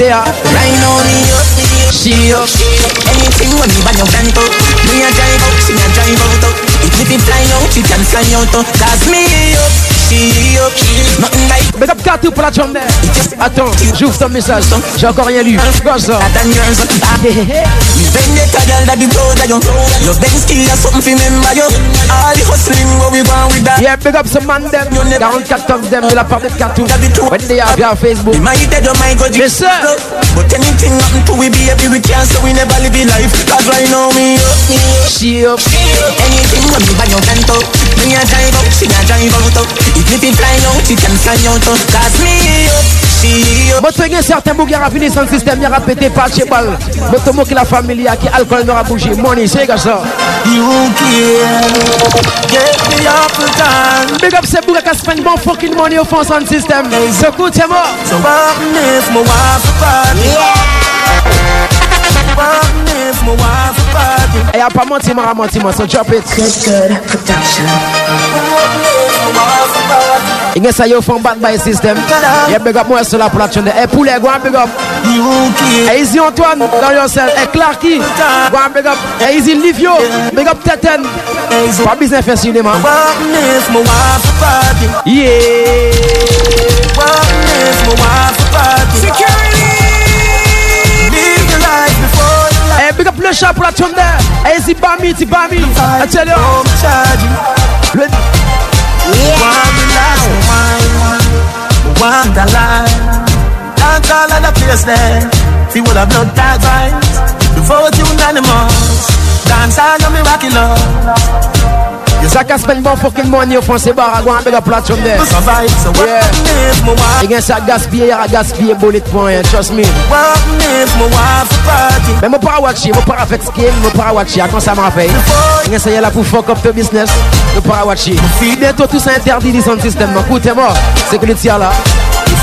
there. Right now me up, she up. Anything when me bang your front out, me a drive out, she a drive out. If me fly out, she can fly out. Oh. Cause me up, up. Up Katou pour la jambe. Attends, j'ouvre ton message. J'ai encore rien lu. You be proud of you. Your bend skill is something remember you. All the hustling. Yeah, big up some man them. 44 of them de la part de Katou. When they are via Facebook. Might dead or. But anything happen to we baby we can't so we never live a life. Cause right now me up, up. She up. Anything when me bang your out Me a drive out, she a drive out out. If fi fly out, she can fly out. Cause me up, bougs qui ont fini sans système, il a pété par chez balle. Tu qui la famille, qui alcool n'aura bougé. Money, c'est ça. You care Get me up the time Big up ces bougs qui spend bon fucking money au fond sans système. Secoue, c'est mort. So what if my wife a party? What if my wife a party? Et y'a pas menti, m'a menti, moi, so drop it. Good Good Production. Party Il y a ça, yo, font bad by system. Yeah, big up moi, c'est la. Et poulet, go and big up. You Easy Antoine, dans yourself. Et Clarky, go and big up. Et Easy Livio, big up Teten. Pas business fait cinéma. What if my wife a party Yeah. What if my wife party Security Live the life before the life Eh, big up le chat pour la tune there. Easy Bami, ti Bami. I tell you. Le, One all of the place there. See what a blood tag vibes. The vote unanimous. Dance all of me rocky love. ça casse pas une bonne fucking money au fond, c'est barre. Go and big up la tune there. Survive, so what Yeah. if my wife? Il y a ça gaspiller, il y a gaspiller bullet point, trust me. What if my wife a party? Mais mon para watcher, mon para fait skill, mon para watcher, quand ça m'a fait. Il y a ça y est là pour fuck up the business, mon para watcher. Bientôt tout ça interdit dans son système, écoutez moi, c'est que le tir là.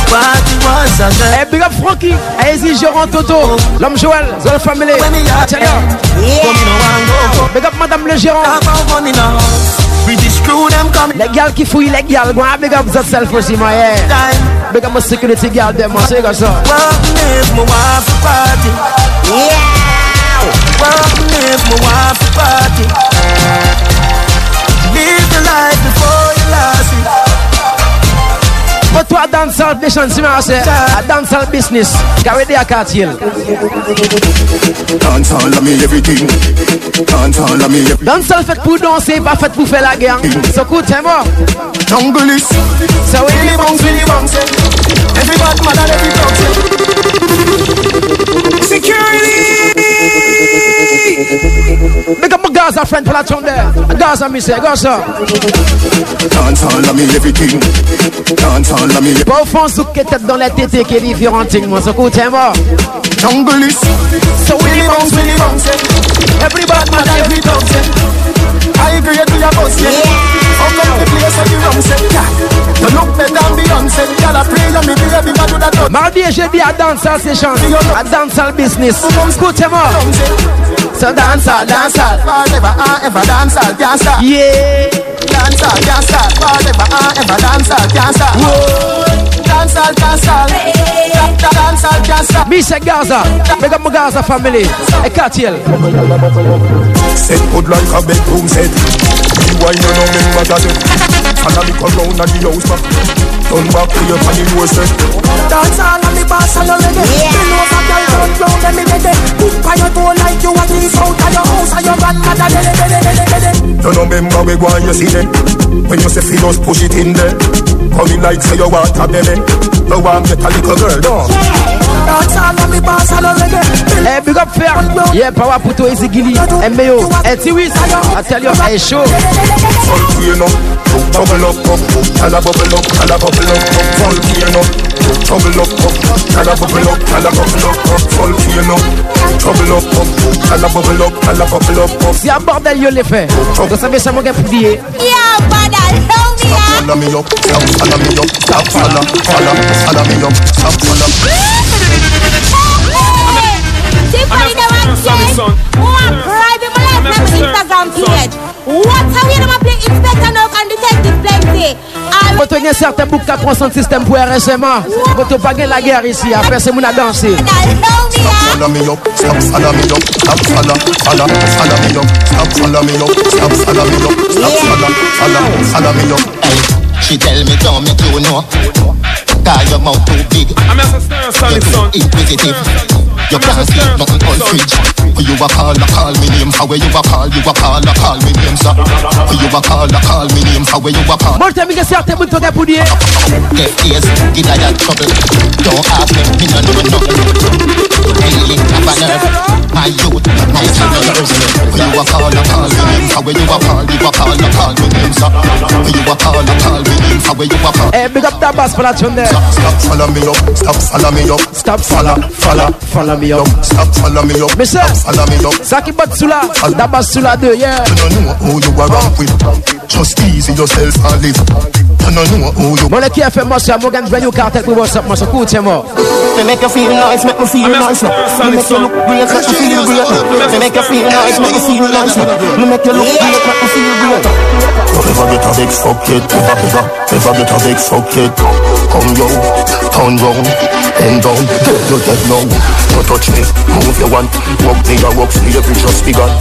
Party was a girl. Eh, big up Frankie, allez-y, Jérôme Toto, l'homme Joël, Zol Family. When me a Tell you. Come in a one go. Big up Madame le Gérant. Talk about money now. British crew them coming Les gars qui fouillent les gars, big up yourself aussi, moi, yeah. Big up my security girl, them, c'est comme ça. What if my wife a party? Yeah. What if my wife a party? Live the life before you lost it. But toi, dancehall nation, si moi, c'est a dancehall business. Carry the quartier. Dance all of me everything. Dance all of me everything. Dancehall fait pour danser, pas fait pour faire la guerre. So, écoutez-moi. Jungle is So, we Billy bounce, Billy bounce. Every bad man and every dog. Security. Big up my Gaza friend tune there. Gaza, me say, go ça. dance all of me everything. Dance all of me. Pas au fond, sous que tête dans la tête qui est différent, moi. So, écoutez-moi. Jungle is So, we bounce, Billy bounce. Every bad man and every do that dog. Mardi et jeudi à dancehall session, à dancehall business. Écoutez-moi. So, dancehall, dancehall. Forever and ever dance all can't stop. Yeah. Dance all can't stop. Forever and ever dance all can't stop. Dance all can't stop. Dance all can't stop. Me say Gaza. Big up my Gaza family. Et quartier. set good like a bedroom set. Me why you know me what I said. Follow me come round at the house back. Turn back to your funny horse set. Dance all on the bass and you ready. Bend over, girl, turn round and me ready. Hook on your toe like you a thief out of your house and your grandmother ready, ready, ready, ready. You know remember we go and you see them. When you say fi just push it in there. Come in like say you want a belly. You want get a little girl down. Dance Eh, big up fair. Yeah, power pour toi, Easy Gilly. Eh, Mayo. Eh, Tiwis. I tell you, eh, show. Volcano, bubble up, up, tala bubble up, tala bubble up, up, volcano, bubble up, up, tala bubble up, tala bubble up, up, volcano, bubble up, up, tala bubble up, tala bubble up, up. Si un bordel, yo l'ai fait. Vous savez, ça m'a pour dire. Yo, brother, love me, ah. Follow me up, stop follow me up, stop follow, follow, follow me up, stop follow. Tiffany the one change. One private my life on Instagram page? What? How you never play? Inspector Nook and Detective Plenty? All Quand tu as certains boucs qui prennent son système pour RSMA, quand tu pas la guerre ici, après c'est mon à danser. Follow me up, stop follow me up, stop follow, follow, follow me up, stop follow me up, stop follow me up, stop follow, follow, follow me up. Hey, she tell me don't make you know, cause your mouth too big. I'm a sonic son. Inquisitive. You can't keep nothing on fridge. For you a call, a call me name. How you a call, you a call, a call me name, sir. For you a call, a call me name. How you a call. Moi, t'as mis que certains bouts de pour dire. Left ears, get I that trouble. Don't ask me, me no know nothing. Any have a nerve. My youth, my children. For you a call, a call me name. How you a call, you a call, a call me name, sir. For you a call, a call me name. How you a call. Eh, big up that bass for la tune there. Stop follow me up, stop follow me up, Stop follow, follow, follow me up. stop follow me up, stop follow me up. ça qui bat sous la, la basse sous la deux, yeah. You don't know who you are wrong with. Just easy yourself and live. Oh, you don't know who you Mon le qui a fait moi, c'est Morgan Brand New Cartel pour what's up, moi, cool, tiens, oh. moi. Make you feel nice, make me feel nice. Me make you look great, make me feel great. Me make you feel nice, make me feel nice. Me make you look great, make me feel great. Never get a big fuck yet, never, never, never get a big fuck yet. Come yo, turn round, bend down, you dead now. Don't touch me, move your one, walk me, I walk free, every just begun.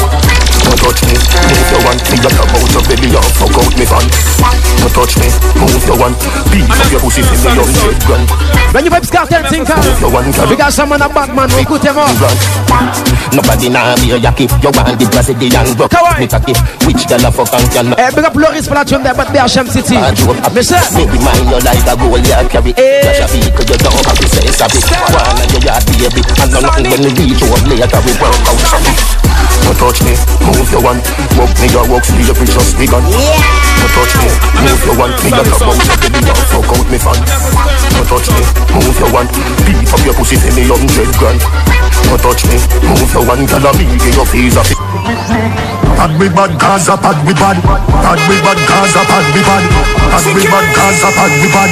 Don't touch me, move your one, me got about your belly, or fuck out me van. Don't touch me, move your one, beat up your pussy for me, young jet gun. When you vibes cartel thinker, Your one can we got someone a Batman, écoutez-moi. run. Nobody nah be a yaki. You want the Brazilian rock. On. Me cocky. Which girl a fuck and can Eh, big up Loris for la tune there, but BHM City. Mais ça, Maybe mind you like a goal you carry. Eh. Flash a 'cause you don't have to say sabby. One of your yard baby. And no nothing when we reach home later we work out something. Don't touch me, move your one, walk me, I walk free, every just begun. Don't touch me, move your one, me got about your belly, or fuck out me fan. Don't touch me, move your one, beat up your pussy for me, young jet grand. Don't touch me, move your one, me give your visa. Pad me bad, Gaza, pad me bad. Pad me bad, Gaza, pad me bad. Pad me bad, Gaza, pad me bad.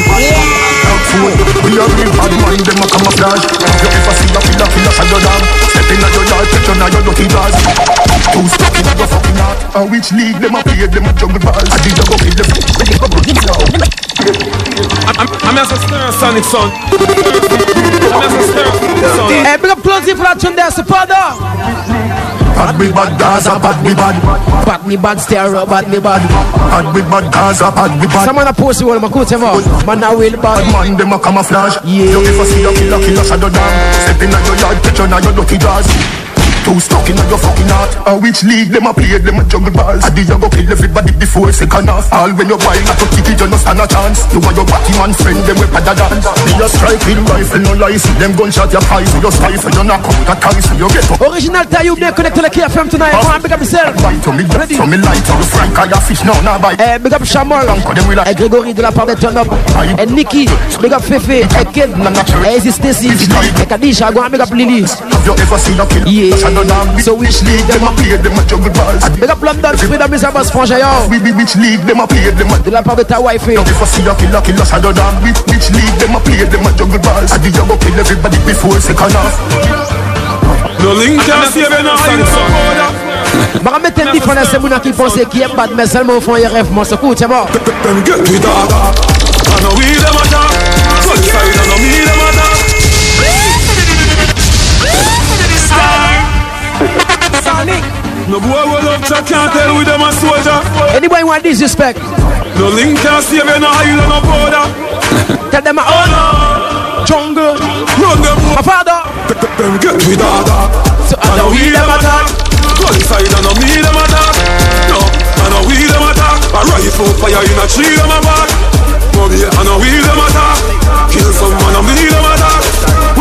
Fool, we are real bad man, them a camouflage. You ever see a killer, killer, shadow down. Step in your yard, touch on your dirty glass. Too stuck in your fucking heart. And which league them a play, them a jungle balls. I did a go kill them. I'm, I'm a sonic son. I'm a sonic son. eh, big up Closey for la tune there, supporter. Pad me bad, Gaza, pad me bad. Bat me bad, stereo, bat me bad. Pad me bad, Gaza, pad me bad. Someone a post you all, my écoutez-moi. Man, a real Bad bad. man, them a camouflage. Yeah. You ever see a killer, killer shadow down? Step in your yard, touch on your dirty glass. Too stuck in your fucking heart. And which league them a play, them a jungle balls. I did you go kill everybody before second half. All when you buy a to it, you no stand a chance. You and your batty man friend, them we pada dance. Me a strike with rifle, no lies. Them gunshot your eyes, you stifle, you knock out a ties, you get up. Original Tayoub, bien connecté le KFM tonight. Come on, big up yourself. Right to me, Ready? to me light, to the frank, I fish, no, nah, bite. Eh, big up Chamol. Et eh, Grégory de la part de Turn Up. Et eh, Nicky. Big up Fefe. Kid. Et Easy Stacy. Et Kadisha. Go on, big up Lily. Have you ever seen a killer, Yeah. Shadow down? So which league them a play, them a jungle balls. Ah, big up London. Freedom is a boss frangé, yo. We be which league them a play, them a De la part de ta wife. If I see a killer, killer shadow down Which, which league them a play, them a jungle balls I did you go kill everybody before second half No link can save you now. You know, Bah, mettre une différence, c'est mon qui pense qui est bad, mais seulement au fond, il rêve, moi, c'est cool, c'est mort. Them get me dog. I know we them attack. One No boy will love chat can't tell with them a soldier. Anybody want disrespect? No link can save you no island no border. Tell them my own jungle. Run them My father. Them get me dog. So I know we them attack. One side, I know me them attack. No, I know we them attack. A rifle fire in a tree them a back. Mommy, I know we them attack. Kill someone, I me them attack.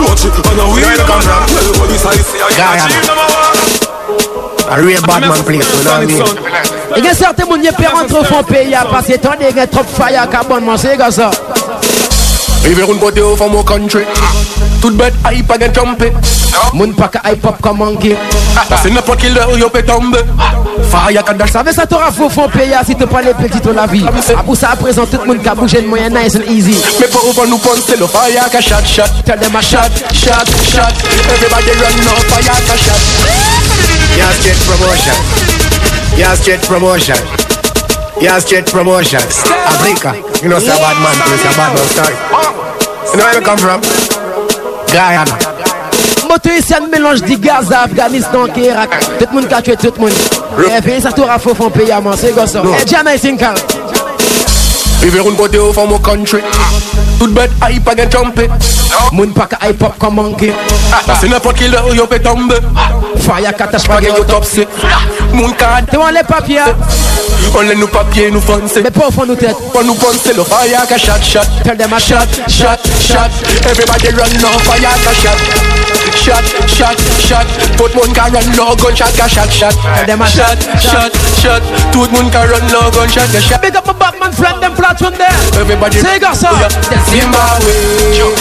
Watch it, I know we them attack. Tell what this I see, I can achieve them a back. A real bad man place, you know what I mean? Il y a certains moun qui perdent trop font payer parce que tant de trop fire carbone, moi, c'est comme ça. If you run côté au from our country Tout bête hype again jumpé Moun pas ka hype hop comme monkey. C'est n'importe qui leur yo peut tomber Fire can dash Ça veut ça t'aura faux font payer si tu pas les petits de la vie. Ah, pour ça, à présent, tout le monde qui a bougé de moyen nice and easy. Mais pour ouvrir nous ponce c'est le fire can shot shot Tell them a shot. Shot shot Everybody run now fire can shot Yes, jet promotion. Yes, jet promotion. Yes, jet promotion. Africa. You know, say a bad man place, a bad man start. You know where we come from? Guyana. Motorisien mélange di gaz à Afghanistan ki Irak Tout moun ka tue tout moun E eh, fe sa tou rafo fon pe yaman se goso E eh, jamay sinkan Vive roun kote ou from our country Tout bet hype again trumpet. Moun pa ka hip hop kon manke Pase n'importe qui là où yo peut tomber Faya katash Pas pa gen gen yo top se Moun ka Te wan le papya On lè nou papier nou fonse Me pou fon nou tet Pon nou ponse le fire ka shot shot. Tell them a Shot shot shot. Everybody run now fire ka shot. Shot shot shot. Tout moun ka run now gunshot ka shot shot. Tell them a Shot shot shot. Tout moun ka run now gunshot ka shot. Big up a Batman friend them platoon there. Everybody Say goso Yeah. Zimbabwe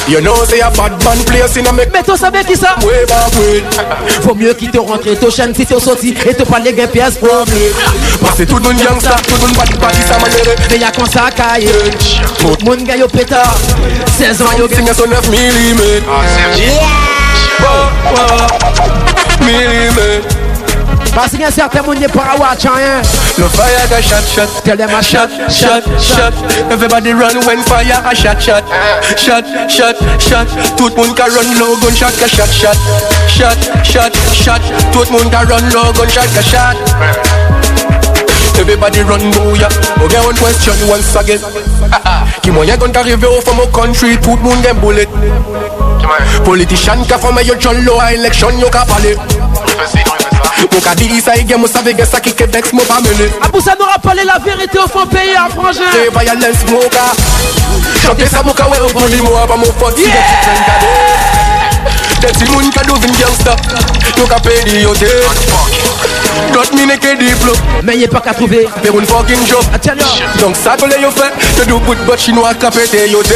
You know say a bad man place in a make Me to sabe ki sa way back way Faut mieux ki te rentre to chen si te soti E te pale gen pièce problème Parce que tout moun gangsta Tout moun body body sa manere De ya kon sa kaye Moun gen yo peta 16 ans yo gen Sing a son 9 millimètres. Oh, oh. Millimètres Parce gen certain moun ye para watch an yen Le fire ka shot shot. Tell them a Shot, shot, shot Everybody run when fire a shot, shot. Shot, shot, shot. Tout moun ka run low gun shot ka shot, shot. Shot, shot, shot. Tout moun ka run low gun shot ka shot. Everybody run booyah. Okay, one question once again. Ah, ah. Ki moyen gun ka rive ou from our country Tout moun gen bullet. Politician ka fome yo jollo a election yo ka pale. Mou ka di isa ige mou save gen sa ki Quebec mou pa mene Aboussa nous rappelé la vérité au fond pays à frangin Say violence smoker Chante sa mou ka we ou poli mou ava mou fot si de ti pren kade Deti moun ka do vin gangsta Yo ka pe di yo te Dot mi ne ke di flow Mais y'a pas qu'à trouver. Pe un fucking job. I tell you Donc sa tole yo fe Te do bout bot chinois ka pete yo te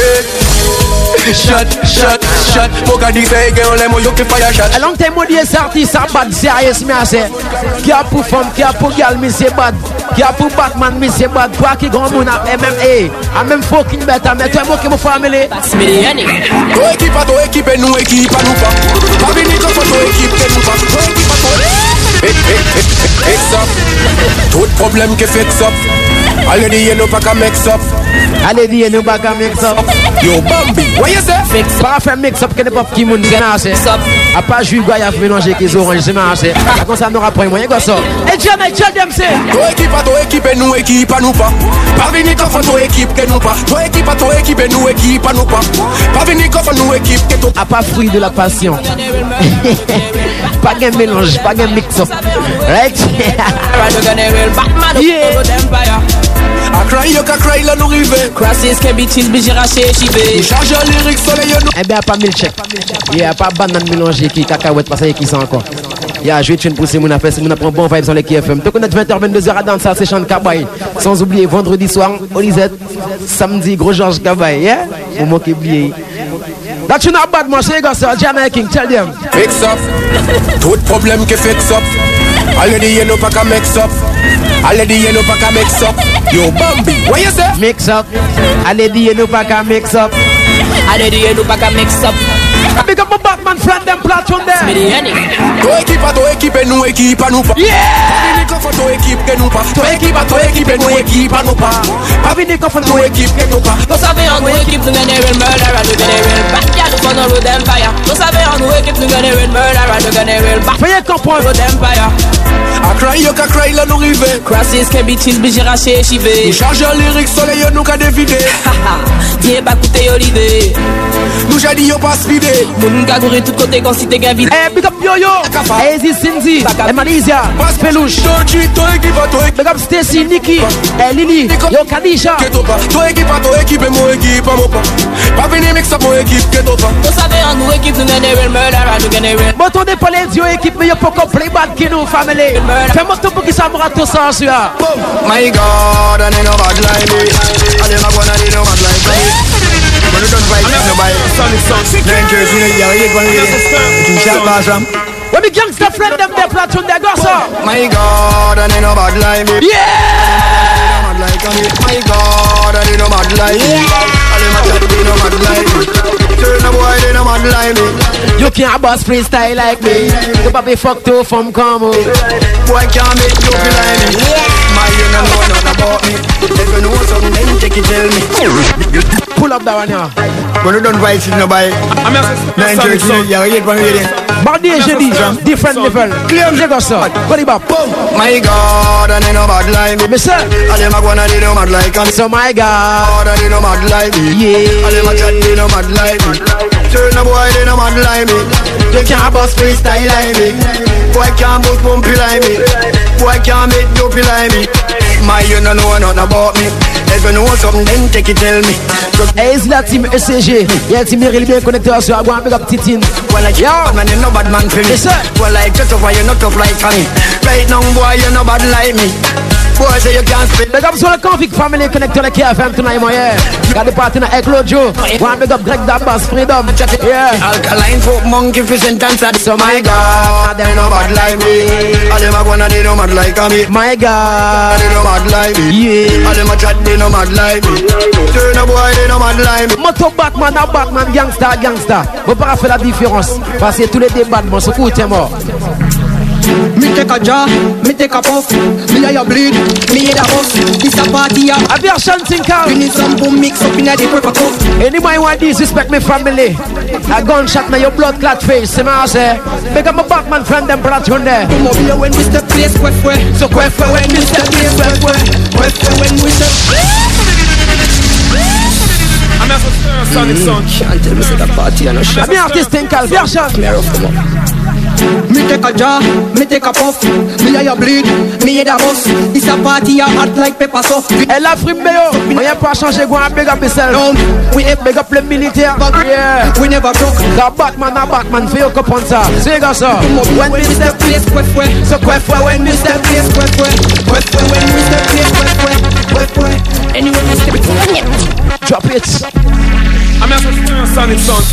Shot, shot, shot. Mou ka di se gen ole mou yo ki fire shot. A long time moun diye sarti sa bad serious mi ase Ki a pou fom, ki a pou gal mi se bad. Ki a pou Batman mi se bad. Kwa ki gon moun ap MMA A? Même fucking bet a met Twe mou ki mou family To ekipa, to ekipe nou ekipa nou pa Pa vini kon fo to ekipe nou pa To ekipa, to hey, Fix up Tout problem ke fix up Already you know pa ka mix up Ale diye nou baka mix up Yo Bambi, what you say? Mix Para fe mix up ke ne pop ki moun gen ase A pa jui gwa ya mélanger ki zorange se men ase A kon sa nou rapren mwen go so E jame, tell them say To ekipa, to ekipe nou ekipa nou pa Pa vini kon fo to ekipe ke nou pa To ekipa, to ekipe nou ekipa nou pa Pa vini kon fo nou ekipe ke to A pa fruit de la passion Pa gen mélange, pa gen mix up Right? yeah A cry yo ka cry la nou rive Crosses can be cheese, bitch, raché, Nou chivé. charge lyrics sole yo nou Eh bien, pas milkshake. Yeah, pas banane mélangée qui cacahuète, parce qu'il qui ça encore. Yeah, je vais te pousser mon affaire, si mon apprend bon vibe sur les KFM. Tu connais 20h, 22h à danser, c'est Chant Cabaye. Sans oublier vendredi soir, Olisette. Samedi, Gros Georges Cabaye. Yeah? Moment qui oublié. That you not bad, man. Say, go, sir. Jamaican tell them. Fix up Tout problem ke fix up Already you know pa ka mix up Already you know pa ka mix up Yo Bambi, what you say? Mix up. Allez, dis, nous pas qu'à mix up. Allez, dis, nous pas qu'à mix up. Big up my Batman friend, them platoon there. Mediani. To ekipa, to ekipe nou ekipa nou pa Yeah! Vini kon fo to ekipe ke nou pa To ekipa, to ekipe nou ekipa nou pa Pas venir qu'on fait Nou ekipe ke nou pa Nous savons en nous équipe, nous gagnons real murderer, nous gagnons real backyard, nous faisons road empire. Nous savons en nous équipe, nous gagnons real murderer, nous gagnons real back Veuillez comprendre. road empire. A cry yo ka cry la nou rive Crosses can be cheese, bitch, raché, chivé. Nou charge lyrics sole yo nou ka devide Haha, Viens pas coûter Olivier. Nou jadi yo pa speede Moun ka courir tout côté quand si t'es gain vide. Eh, big up Yo-Yo. Easy Cindy. Eh, Malaysia. Peluche. To chi, to ekipa, to ekipe Big up Stacy, Nikki. Eh, Lily. Yo, Kadisha. ke to pa To ekipa, to ekipe mou ekipa mou pa Pa vini mix up mou ekipe ke to pa Nous savons en nous équipe, nous gagnons real murderer, nous gagnons real Bon, ton dépôt les yeux, équipe, mais y'a pas qu'on play bad qui nous, family. Fais-moi tout pour qu'il s'en me rate tout ça, celui-là. Oh. My God, and they know bad like me. Eh. And them a gonna they know bad like me. Eh. When you done fight, you know by Then curse you, yeah, you gonna get it. You shot last ram. When me gangster friend them, they platoon, they go, so. My God, and they know bad like me. Eh. Yeah! Mad like me. My God, and they know bad like me. And them a tell me they know bad like me. Turn a boy, they no mad like me. You can't boss freestyle like me. You probably fuck two from Como. Boy can't make you feel like me. My you no know nothing about me. If you know something, then take it tell me. Pull up that one here. When you don't fight, no buy. Nine thirty, yeah, eight one ready. Body et jeudi, different level. J'ai comme ça. Quoi bas? My God, and they no mad like me. Ça, And them a go and they no mad like me. so my God. And they no mad like. Yeah. And them a chat, they no mad like. Turn a boy, they no mad like me. You can't bust freestyle like me. Boy can't bust bumpy like me. Boy can't make dopey like me. My, you no know nothing about me. If you know something, then take it tell me. Et c'est la team ECG. Il y a la team Meryl bien connecté sur la boîte. Big up Titine. Well, like Yo. man, you no bad man for me. Yes, sir. Well, like just over, you're not tough like me. Right now, boy, you're no bad like me. Boy, say you can't spit. Big up sur le Convict Family connecté avec KFM tonight, moi, yeah. Got the party avec Lojo. One big up Greg Dabas, Freedom. Yeah. Alkaline folk monkey fish and dance at So my God, they no bad like me. All them a and they no mad like me. My God. They no mad like me. Yeah. All them a chat, they no mad like me. Turn a boy, they no mad like me. Moto Batman, à Batman, gangsta, gangsta. Vous pas faire la différence. Parce que tous les débats, mon secours, t'es mort. Me take a jaw, me take a puff. Me a bleed, me head a bust. This a party, yeah. I be a chanting We cow. need some boom mix up in a the purple cup. Anybody want disrespect me family? A gunshot na your blood clot face. See me I say. Make up a Batman friend them brought you there. Come up here when we step place, quest where. So where when we step place, where. Quest where when we step. I'm not so Sonic Son. Can't tell me say the party and a shot. be artist think Cal. Be a chant. Me rough them. Me take a jaw, me take a puff. Me a bleed, me head a bust. This a party, yeah, hot like pepper so. Elle a fripe yo. On y a pas changé quoi. Big up yourself. No, we ain't Big up le militaire. Yeah. we never broke. The Batman, a Batman, your cup on ça. C'est comme ça. When we step place, quest where. So where when we step place, where. Quest where when we step place, quest where. Quest where. Anywhere we step, Drop it. I'm not so Sonic Son.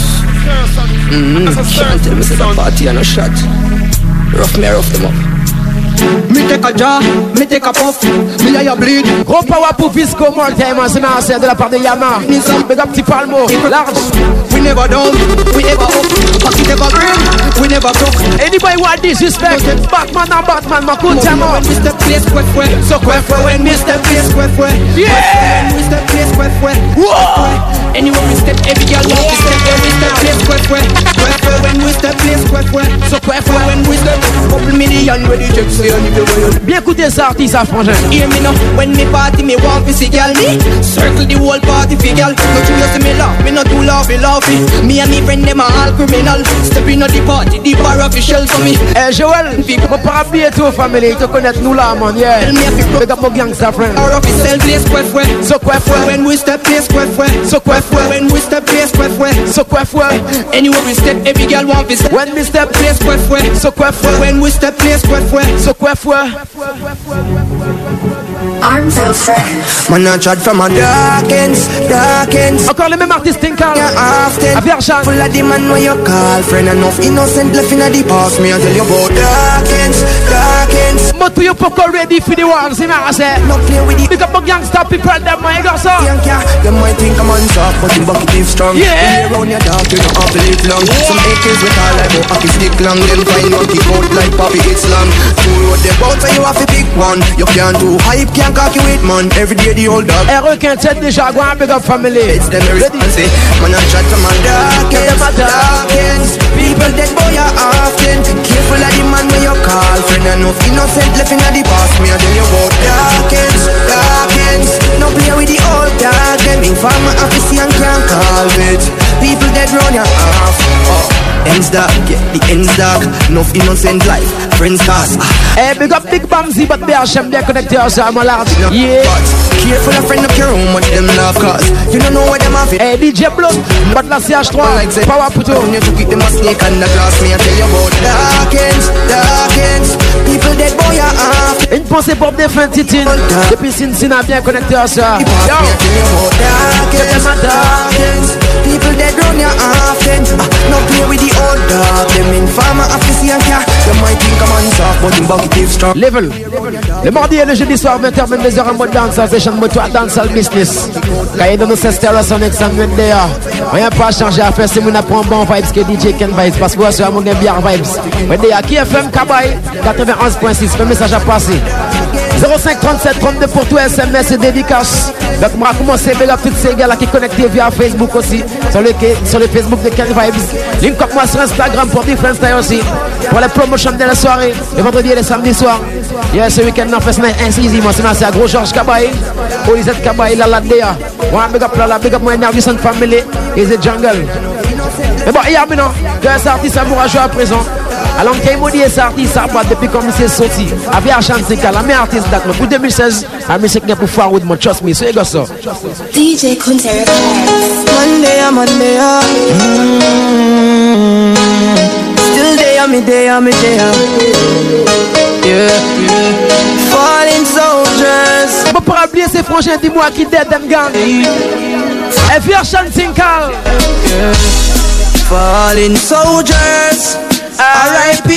Can't tell me the party and a shot. Rough me, rough them up. Me take a jaw, me take a puff. Me a bleed. Gros power pour Visco Mortem, c'est merci de la part de Yama. Big up petit palmo, large. We never down, we never up. Pocket never green, we never broke. Anybody want disrespect? Batman and Batman, my good time When on. we step place, quest where. So quest where when we step place, quest where. Yeah. We step place, quest where. Whoa. Anywhere we step, every girl want to step. When we step place, where. Quest where when we step place, quest where. So quest where When we step, couple million ready to say on the way. Bien écouter ça, artiste frangin. Hear me now, when me party, me want to see girl me Circle the whole party for girl But you see me laugh, me not too laughy laughy Me and me friend them are all criminal Step in the party, the bar official for me Eh Joël, faut pas oublier tout famille, te connaître nous là, man, yeah. Big up mon gangsta friend. Bar official place quest where So quest where When we step place quest where So where When we step place quest where So quest where Anywhere we step, every girl want step When we step place quest where So quest where When we step place quest where So quest where Arms out friends. Man, I chat from a dark ends, dark ends. Encore le même artiste Tinkal. Yeah, often. A Virgin. Full of the man when you call friend enough innocent left in the past. Me I tell you about dark ends, dark ends. But you pop ready for the war, see me I say. No play with it. Big up my gangsta people, them my gossa. Young cat, you might think I'm on top, but you bucket is strong. Yeah. When you round your dark, you don't have to live long. Some AKs with all like more hockey stick long. Then find one kick out like Bobby Islam. Two road them bout, so you have to pick one. You can't do hype, can't cocky with man. Every day the old dog. Et requin tête déjà, go and big up family. It's them responsive. Man, I chat to my dark ends, dark ends. People dead boy are often. Careful of the man when you call friend. Enough innocent left in the past. Me I tell you about dark ends, dark ends. No play with the old dog. Them informer officer and can't call it. People dead run your off. Oh. Ends dark, yeah, the ends dark. Enough innocent life, friends cast. Ah. Eh, big up Big Bamzi, but BHM, they're connected also, I'm a large. Yeah. But careful of friend up your room, what them love cause. You don't know what them have it. Eh, DJ Blood, but la CH3, Power Puto. When you took it, them a snake and the glass Me I tell you about dark ends, dark ends People dead boy are off Une pensée pour défunt Titine. Depuis Cincinnati, bien connecté à ça. Yo. tell you about dark ends, dark ends Le mardi et le jeudi soir, 20h, 22h en mode dancehall, session moto à dancehall business. Est dans nos son examen. Rien pas changé à faire, c'est mon apprend bon vibes que DJ Ken Vibes. Parce que moi, c'est mon bien vibes. Mais d'ailleurs, qui FM Kabay, 91.6, le message à passer. 05 37 32 pour tout SMS et dédicace. Donc, on va commencer avec la petite gars qui connectés via Facebook aussi. Sur le, sur le Facebook de Ken Vibes. Link comme moi sur Instagram pour différents styles aussi. Pour les promotions de la soirée, le vendredi et le samedi soir. Yeah, ce week-end, on fait ça incisivement. C'est à Gros Georges Kabay. Olisette Kabay, la Ladea. One big up, la big up, my Nervous family. Is the jungle. Mais bon, il y a maintenant, que cet artiste amoureux à présent. Alors qu'il m'a dit cet artiste, depuis comme il s'est sorti. Avec Sika, la meilleure artiste date. Pour 2016, la musique n'est pour faire with mon trust me. C'est ça? DJ Kunte Monday, Monday, mm. Still there, me there, me there. Yeah. Falling soldiers. Bon, pour oublier ces frangins, dis-moi qui dead them gang. Et puis. Falling soldiers. R.I.P.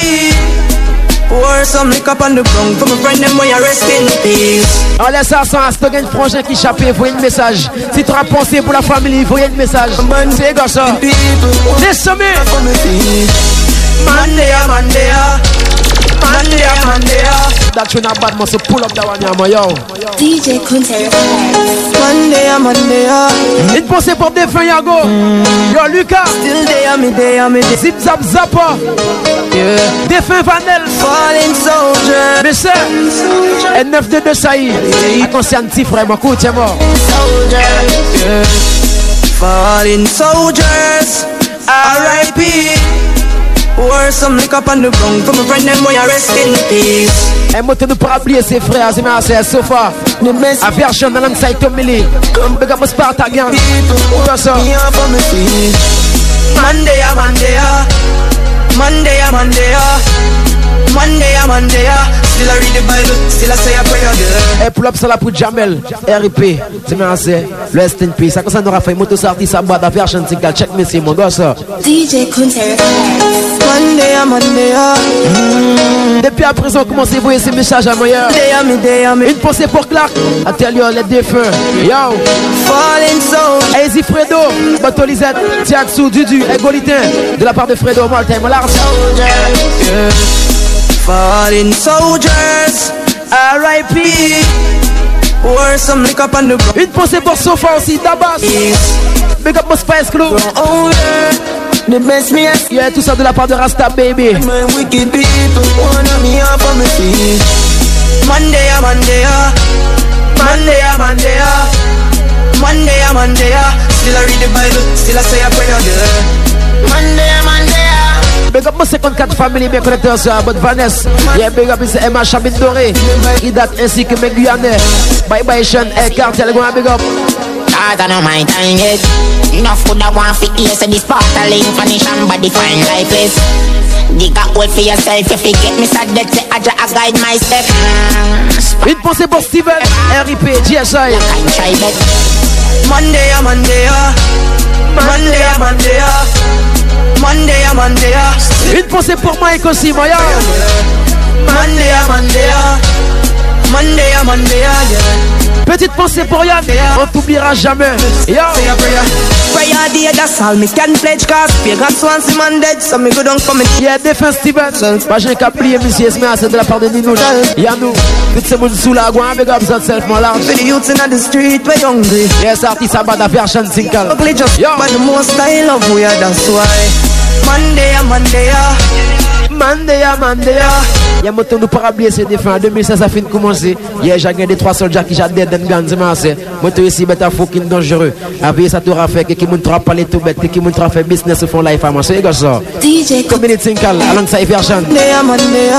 Pour some liquor on the ground. For my friend them where you rest in peace. On laisse ça sans frangin qui échappé Voyez un message. Si tu as pensé pour la famille Voyez un message. C'est quoi ça. Laisse-moi Monday, Monday Monday, Monday That tune not bad, must pull up that one, yeah, yo. DJ Kunte Monday, Monday Une pensée pour défunt Yago Yo, Lucas. Still there, me there, me there Zip, zap, zappa Yeah. Défunt Vanel Falling soldier. Mais c'est Et 9 de 2 ça y est. Attention, petit frère, coup, tiens moi Soldier. Yeah. Falling soldiers. R.I.P. Pour some liquor on the ground For my friend them where you rest in peace eh, moi, tu ne pourras oublier ses frères, c'est ma c'est Sofa. The best A version dans l'enside Tom Millie. Comme big up my Sparta gang. Me up on my feet Monday, ah, Monday ah. Monday, ah, Monday Monday, Monday Still I read the Bible, still I say a prayer girl Et pull up ça là pour Jamel, RIP, c'est ma c'est Rest in peace. Ça ça aura fait moto sorti sa boîte version single. Check me c'est mon doigt ça. DJ Kunte Monday, Monday Depuis à présent, commencez à voyer ces messages à me Une pensée pour Clark. I tell you, les défunts. Yo. Falling soldier Easy Fredo, Bato Lisette, Tiaksou, Dudu, Égolitain. De la part de Fredo, moi, le time, large. Yeah. Falling soldiers R.I.P. Pour some liquor on the ground. Une pensée pour Sofa aussi, Dabas. Big up my Spice Crew. The best me as Yeah, tout ça de la part de Rasta Baby. My wicked people wanna me off on my feet. Monday, ah, Monday, ah. Monday, ah, Monday, Monday, Monday Still I read the Bible, still I say a prayer Monday, Monday Big up my 54 family, bien connectés sur la bonne Vanessa. Yeah, big up ici Emma Chabin Doré. Idat ainsi que mes Guyanais. Bye bye Sean, et Cartel, go big up. Cause I know my time yet Enough food I want for ear So this part of link vanish and body fine lifeless Dig a hole for yourself If you get me sad That say I just guide my step mm, Une pensée pour Steven, RIP, GSI. I'm try bet Monday, ah, Monday, ah. Monday, ah, Monday, Monday, Monday, Une pensée pour Mike aussi, moi, yo. Monday, Monday, Monday, Monday, yeah. Petite pensée pour Yann, on t'oubliera jamais. Yo. Say a prayer. Day, that's all me can pledge Cause once dead So me go down come Yeah, défense Steven. Pas j'ai qu'à plier, monsieur Esmea, c'est de la part de Nino. Monde sous la big up yourself, mon large. For the youths in the street, we hungry Yes, artiste à bas version single. Ugly just Yo. But the most I love we are, that's why Monday, Monday, Mandea, Mandea. Y'a moto nous pas oublier ces défunts. En 2016, ça fin de commencer. Hier, j'ai gagné trois soldats qui j'ai dead and guns. C'est marré. Moto ici, bête à fucking dangereux. Après, ça t'aura fait que qui moun trop parler tout bête, qui moun trop fait business au fond life à moi. C'est quoi ça? DJ Community single, alongside version. Monday, Monday,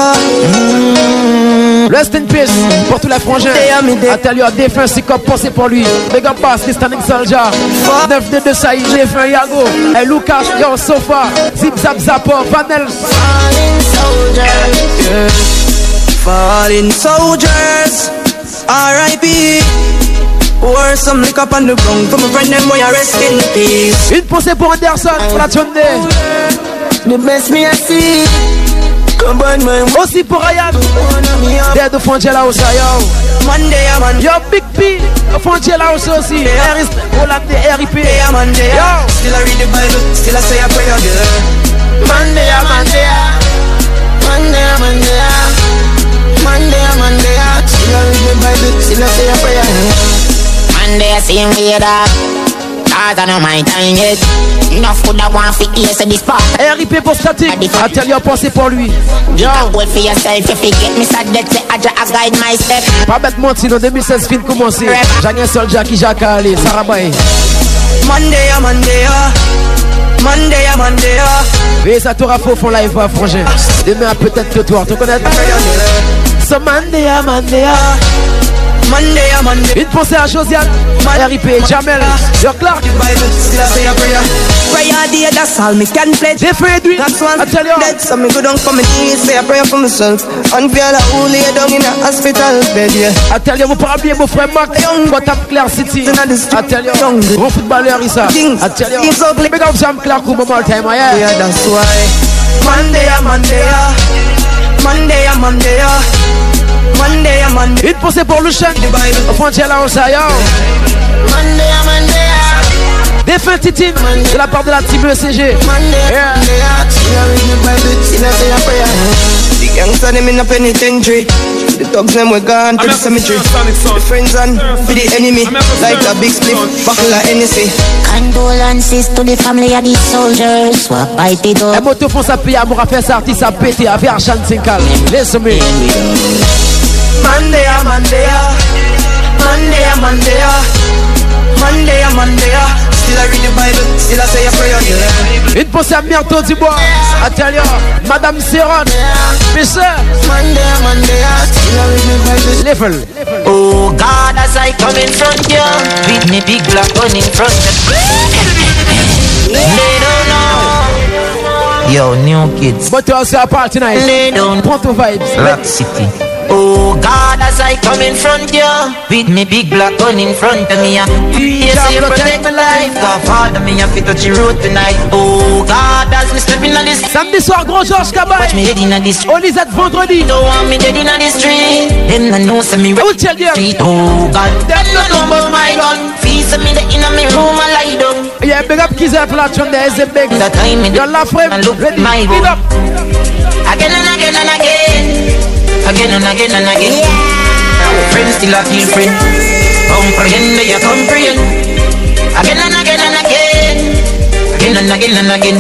Rest in peace pour tous les frangins. I tell you, défunt, c'est comme pensé pour lui. Big up pass, this standing soldier. 9 de 2 Saïd, défunt Yago. Et Lucas, yo, Sofa. Zip zap zapo, Vanel. Falling soldiers Falling soldiers R.I.P. Pour some liquor on the ground For my friend them where you rest in peace Une pensée pour Anderson, pour la Tunde. The best me I see Aussi pour Ryan. Dead de Frontier aussi, yo. Monday, man. Yo, Big P. Frontier aussi aussi. RIP. Roland de RIP. Monday, Yo. Still I read the Bible, still I say a prayer, girl. Monday, Monday, Monday, Monday, Monday, Monday, still I read the Bible, still I say a prayer. Monday, same way that. Cause I know my time yet. Enough food I want for ears and this part. RIP pour statique. Atelier pensée pour lui. You can hold for yourself if you get me sad that say I just guide my step. Pas bête mentir, en 2016 fin commencé. J'ai un seul Jackie Jacques Ali, Sarah Bay. Monday, Monday, Monday, Monday, Et ça t'aura faux font live à frangin. Demain peut-être que toi, tu connais So Monday, Monday, Monday, Monday. Une pensée à Josiane, RIP, Jamel, ah. Yo Clark. Bible, still I say a prayer. Prayer day, that's all me can pledge. Défait Edwin, That's one Atelier. dead, so me go down for me knees, say a prayer for myself. And feel like who lay down in a hospital bed, yeah. Atelier, vous pas oublier mon frère Mac, Gotham Claire City. I tell Atelier, grand footballeur, Issa. Atelier, big up Sam Clark, au moment time, yeah. Yeah, that's why. Monday, Monday, Monday, Monday, Monday, Monday. Une pensée pour Lucien, frontière là. Monday, Monday, Défunt Titine, de la part de la team ECG. Yeah. The. The gangsta them in a penitentiary. The thugs them were gone to the cemetery. The friends and for the enemy, like a big split, buckle of Hennessy. Condolences to the family of these soldiers. Swap it Un up. moto font sa paye, amour à faire ça, artiste à péter, à faire Chan Sinkal. Laisse-moi. Monday, Monday, Monday, Monday, Monday, Monday. Still I read the Bible, still I say a prayer. Yeah. Une pensée à Myrto Dubois, Atelier, Madame Serron, mes sœurs, Monday, Monday, still I read the Bible. level. Oh God, as I come in front you, with me big black gun in front of They don't know. Yo, new kids, Moto aussi à part tonight. lay down. Prends ton vibes. Rock City. Oh God, as I come in front you, with me big black gun in front of me. Yes, you protect my life. God, Father, me have to touch the road tonight. Oh God, as me stepping on this, Samedi soir, Grand Georges watch me Cabaye. head in this. Olisette vendredi. Don't want me dead in the street. Them no know say me them? street. Oh God, them no know about my gun. Feast me the in me room I lie down. Yeah, big up Kiza Platron, there is a big. The time me Your love frame, and look my up. Again and again and again. Again and again and again. Yeah. Friends still a kill friend. Comprehend, you comprehend. Again and again and again. Again and again and again.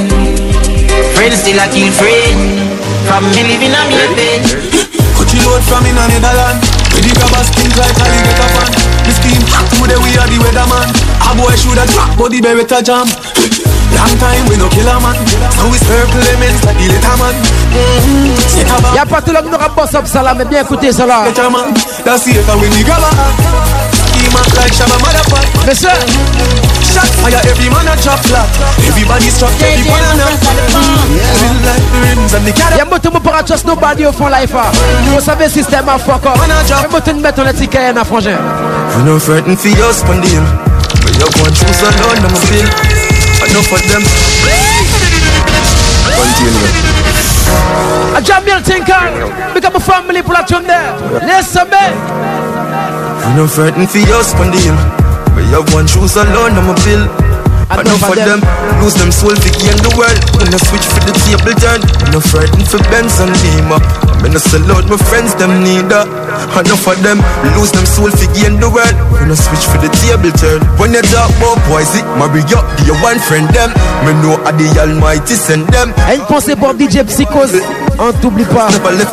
Friends still a kill friend. From me living on me bed. Cut you load from in a Netherland Where the grabbers think like alligator fan The scheme, today we are the weatherman A boy shoulda drop, but the beretta jam. Long time we no kill a man. Now we circle elements like the letterman mm-hmm. Sick about Y'a pas tout le monde aura boss up ça là, mais bien écoutez ça là. That's it, and when the grabber Scheme act like Shabba motherfucker sœurs, Shot fire, every man a drop flat Everybody struck, every one a Feel like the rims and the cat y'a moto mon para trust nobody au fond life. Vous savez système à fuck up. Y'a moto de mettre on étiquette à frangin. We no frightened for us, on the hill. But you go choose alone, I'm a bill. Enough of them. Continue. A Tinkal, big up a family tune there. Listen me. We no frightened for us, hill. But you go and choose alone, I'm a bill. Enough of them. Lose them soul to gain the world. When I switch for the table turn. No frightened for Benz and Lima. I'm in a sell my friends, them neither. Enough of them. Lose them soul to gain the world. When I switch for the table turn. When you talk about it marry up, be your one friend them. Me know I the Almighty send them. Une pensée pour DJ Psychose. On t'oublie pas.